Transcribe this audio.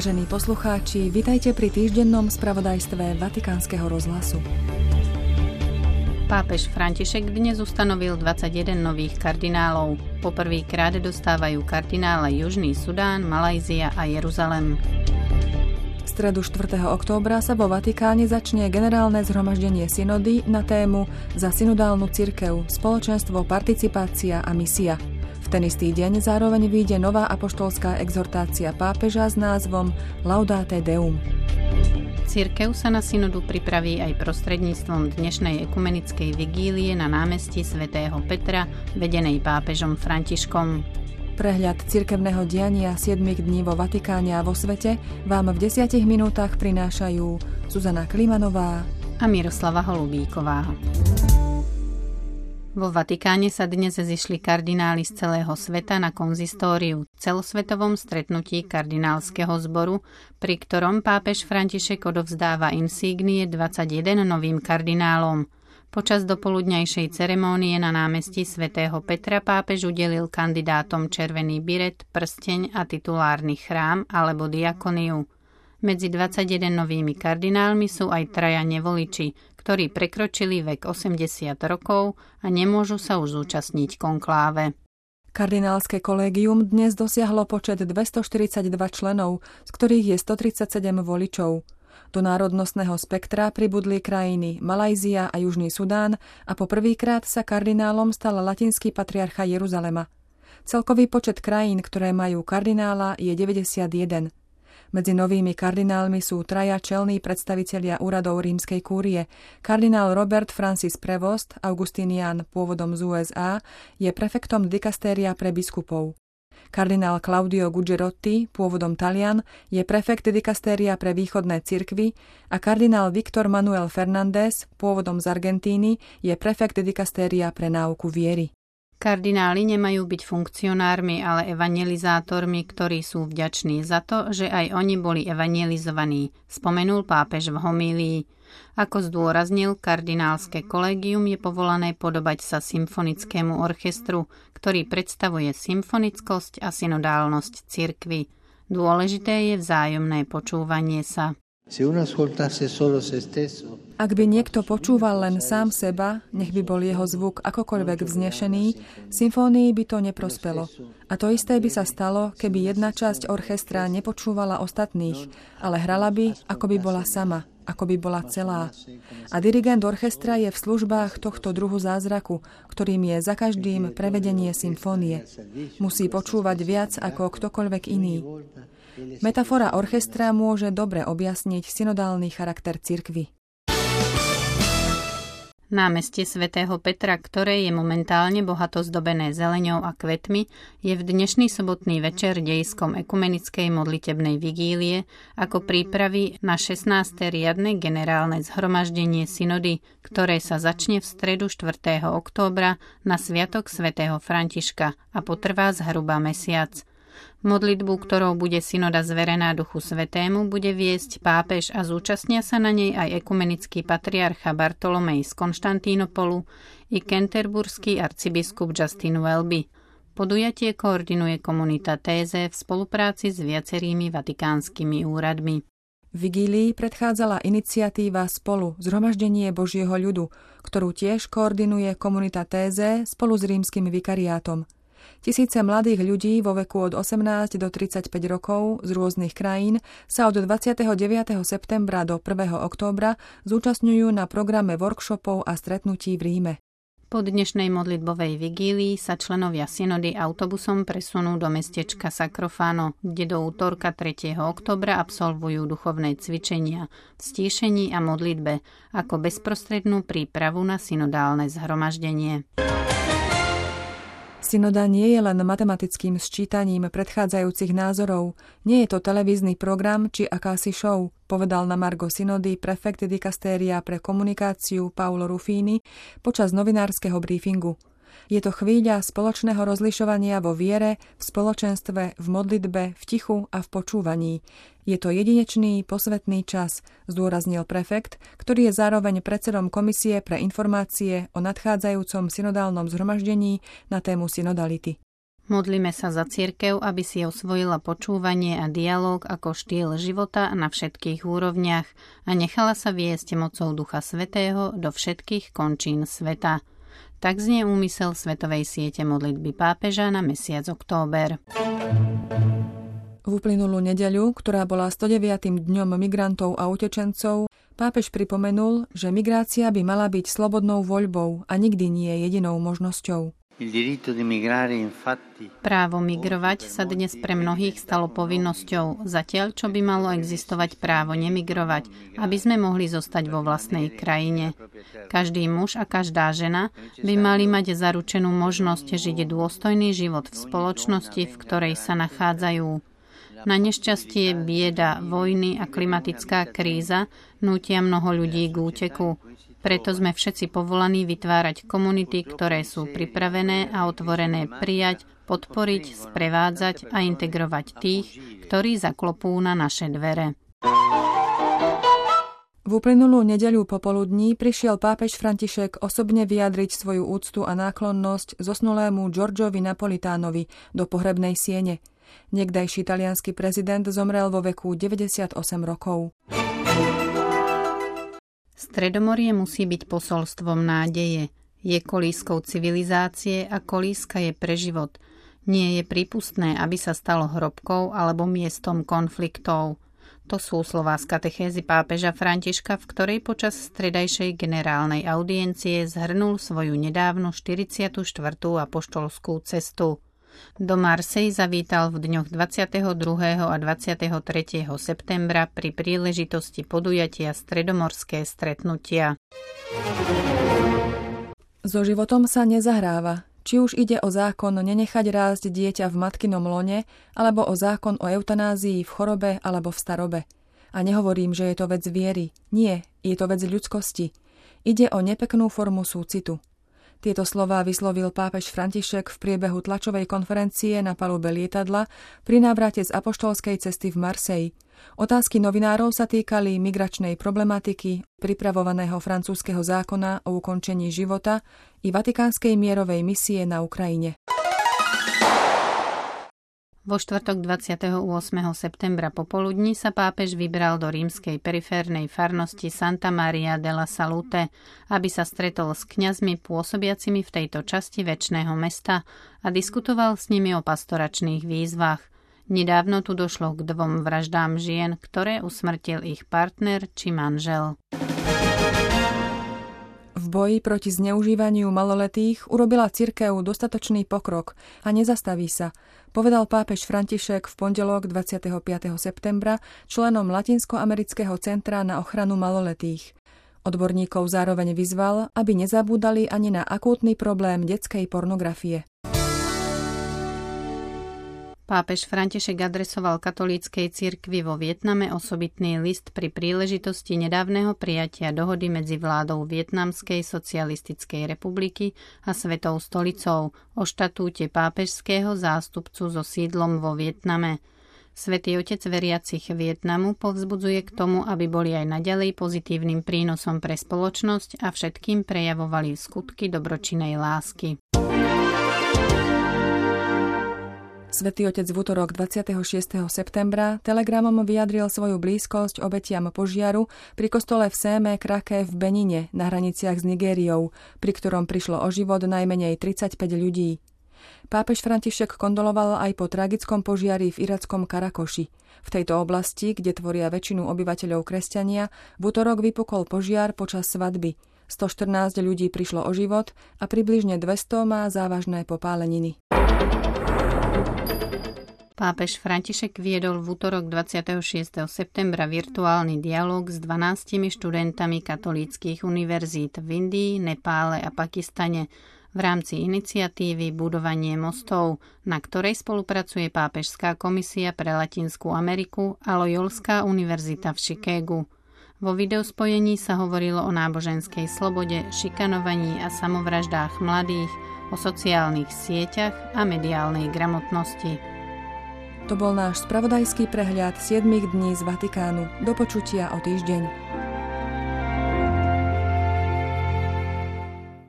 Vážení poslucháči, vitajte pri týždennom spravodajstve Vatikánskeho rozhlasu. Pápež František dnes ustanovil 21 nových kardinálov. Poprvýkrát dostávajú kardinále Južný Sudán, Malajzia a Jeruzalem. V stredu 4. októbra sa vo Vatikáne začne generálne zhromaždenie synody na tému za synodálnu cirkev, spoločenstvo, participácia a misia – ten istý deň zároveň vyjde nová apoštolská exhortácia pápeža s názvom Laudate Deum. Cirkev sa na synodu pripraví aj prostredníctvom dnešnej ekumenickej vigílie na námestí svätého Petra, vedenej pápežom Františkom. Prehľad cirkevného diania 7 dní vo Vatikáne a vo svete vám v 10 minútach prinášajú Zuzana Klimanová a Miroslava Holubíková. Vo Vatikáne sa dnes zišli kardináli z celého sveta na konzistóriu, celosvetovom stretnutí kardinálskeho zboru, pri ktorom pápež František odovzdáva insígnie 21 novým kardinálom. Počas dopoludňajšej ceremónie na námestí svätého Petra pápež udelil kandidátom červený biret, prsteň a titulárny chrám alebo diakoniu. Medzi 21 novými kardinálmi sú aj traja nevoliči, ktorí prekročili vek 80 rokov a nemôžu sa už zúčastniť konkláve. Kardinálske kolégium dnes dosiahlo počet 242 členov, z ktorých je 137 voličov. Do národnostného spektra pribudli krajiny Malajzia a Južný Sudán a po prvýkrát sa kardinálom stal latinský patriarcha Jeruzalema. Celkový počet krajín, ktoré majú kardinála, je 91. Medzi novými kardinálmi sú traja čelní predstavitelia úradov rímskej kúrie. Kardinál Robert Francis Prevost, Augustinian pôvodom z USA, je prefektom dikastéria pre biskupov. Kardinál Claudio Gugerotti, pôvodom Talian, je prefekt dikastéria pre východné cirkvy a kardinál Viktor Manuel Fernández, pôvodom z Argentíny, je prefekt dikastéria pre náuku viery. Kardináli nemajú byť funkcionármi, ale evangelizátormi, ktorí sú vďační za to, že aj oni boli evangelizovaní, spomenul pápež v homílii. Ako zdôraznil, kardinálske kolegium je povolané podobať sa symfonickému orchestru, ktorý predstavuje symfonickosť a synodálnosť cirkvy. Dôležité je vzájomné počúvanie sa. Ak by niekto počúval len sám seba, nech by bol jeho zvuk akokoľvek vznešený, symfónii by to neprospelo. A to isté by sa stalo, keby jedna časť orchestra nepočúvala ostatných, ale hrala by, ako by bola sama, ako by bola celá. A dirigent orchestra je v službách tohto druhu zázraku, ktorým je za každým prevedenie symfónie. Musí počúvať viac ako ktokoľvek iný. Metafora orchestra môže dobre objasniť synodálny charakter cirkvy. Námestie svätého Petra, ktoré je momentálne bohato zdobené zeleňou a kvetmi, je v dnešný sobotný večer dejskom ekumenickej modlitebnej vigílie ako prípravy na 16. riadne generálne zhromaždenie synody, ktoré sa začne v stredu 4. októbra na Sviatok svätého Františka a potrvá zhruba mesiac – Modlitbu, ktorou bude synoda zverená Duchu Svetému, bude viesť pápež a zúčastnia sa na nej aj ekumenický patriarcha Bartolomej z Konštantínopolu i kenterburský arcibiskup Justin Welby. Podujatie koordinuje komunita Téze v spolupráci s viacerými vatikánskymi úradmi. Vigílii predchádzala iniciatíva Spolu, zhromaždenie Božieho ľudu, ktorú tiež koordinuje komunita Téze spolu s rímskym vikariátom – Tisíce mladých ľudí vo veku od 18 do 35 rokov z rôznych krajín sa od 29. septembra do 1. októbra zúčastňujú na programe workshopov a stretnutí v Ríme. Po dnešnej modlitbovej vigílii sa členovia synody autobusom presunú do mestečka Sakrofano, kde do útorka 3. oktobra absolvujú duchovné cvičenia v stíšení a modlitbe ako bezprostrednú prípravu na synodálne zhromaždenie. Synoda nie je len matematickým sčítaním predchádzajúcich názorov, nie je to televízny program či akási show, povedal na Margo Synody prefekt dikastéria pre komunikáciu Paolo Rufini počas novinárskeho briefingu. Je to chvíľa spoločného rozlišovania vo viere, v spoločenstve, v modlitbe, v tichu a v počúvaní. Je to jedinečný, posvetný čas, zdôraznil prefekt, ktorý je zároveň predsedom Komisie pre informácie o nadchádzajúcom synodálnom zhromaždení na tému synodality. Modlíme sa za cirkev, aby si osvojila počúvanie a dialog ako štýl života na všetkých úrovniach a nechala sa viesť mocou Ducha Svetého do všetkých končín sveta. Tak znie úmysel Svetovej siete modlitby pápeža na mesiac október. V uplynulú nedeľu, ktorá bola 109. dňom migrantov a utečencov, pápež pripomenul, že migrácia by mala byť slobodnou voľbou a nikdy nie jedinou možnosťou. Právo migrovať sa dnes pre mnohých stalo povinnosťou, zatiaľ čo by malo existovať právo nemigrovať, aby sme mohli zostať vo vlastnej krajine. Každý muž a každá žena by mali mať zaručenú možnosť žiť dôstojný život v spoločnosti, v ktorej sa nachádzajú. Na nešťastie, bieda, vojny a klimatická kríza nútia mnoho ľudí k úteku. Preto sme všetci povolaní vytvárať komunity, ktoré sú pripravené a otvorené prijať, podporiť, sprevádzať a integrovať tých, ktorí zaklopú na naše dvere. V uplynulú nedeľu popoludní prišiel pápež František osobne vyjadriť svoju úctu a náklonnosť zosnulému Giorgiovi Napolitánovi do pohrebnej siene. Niekdajší talianský prezident zomrel vo veku 98 rokov. Stredomorie musí byť posolstvom nádeje. Je kolískou civilizácie a kolíska je pre život. Nie je prípustné, aby sa stalo hrobkou alebo miestom konfliktov. To sú slová z katechézy pápeža Františka, v ktorej počas stredajšej generálnej audiencie zhrnul svoju nedávnu 44. apoštolskú cestu. Do Marsej zavítal v dňoch 22. a 23. septembra pri príležitosti podujatia Stredomorské stretnutia. So životom sa nezahráva. Či už ide o zákon nenechať rásť dieťa v matkinom lone, alebo o zákon o eutanázii v chorobe alebo v starobe. A nehovorím, že je to vec viery. Nie, je to vec ľudskosti. Ide o nepeknú formu súcitu. Tieto slová vyslovil pápež František v priebehu tlačovej konferencie na palube lietadla pri návrate z apoštolskej cesty v Marseji. Otázky novinárov sa týkali migračnej problematiky, pripravovaného francúzskeho zákona o ukončení života i vatikánskej mierovej misie na Ukrajine. Vo štvrtok 28. septembra popoludní sa pápež vybral do rímskej periférnej farnosti Santa Maria della Salute, aby sa stretol s kňazmi pôsobiacimi v tejto časti väčšného mesta a diskutoval s nimi o pastoračných výzvach. Nedávno tu došlo k dvom vraždám žien, ktoré usmrtil ich partner či manžel. V boji proti zneužívaniu maloletých urobila cirkev dostatočný pokrok a nezastaví sa, povedal pápež František v pondelok 25. septembra členom Latinskoamerického centra na ochranu maloletých. Odborníkov zároveň vyzval, aby nezabúdali ani na akútny problém detskej pornografie. Pápež František adresoval katolíckej cirkvi vo Vietname osobitný list pri príležitosti nedávneho prijatia dohody medzi vládou Vietnamskej socialistickej republiky a Svetou stolicou o štatúte pápežského zástupcu so sídlom vo Vietname. Svetý otec veriacich Vietnamu povzbudzuje k tomu, aby boli aj naďalej pozitívnym prínosom pre spoločnosť a všetkým prejavovali skutky dobročinej lásky. Svetý otec v útorok 26. septembra telegramom vyjadril svoju blízkosť obetiam požiaru pri kostole v Séme Krake v Benine na hraniciach s Nigériou, pri ktorom prišlo o život najmenej 35 ľudí. Pápež František kondoloval aj po tragickom požiari v irackom Karakoši. V tejto oblasti, kde tvoria väčšinu obyvateľov kresťania, v útorok vypukol požiar počas svadby. 114 ľudí prišlo o život a približne 200 má závažné popáleniny. Pápež František viedol v útorok 26. septembra virtuálny dialog s 12 študentami katolíckých univerzít v Indii, Nepále a Pakistane v rámci iniciatívy Budovanie mostov, na ktorej spolupracuje Pápežská komisia pre Latinskú Ameriku a Loyolská univerzita v Chicagu. Vo videospojení sa hovorilo o náboženskej slobode, šikanovaní a samovraždách mladých, o sociálnych sieťach a mediálnej gramotnosti. To bol náš spravodajský prehľad 7 dní z Vatikánu. Do počutia o týždeň.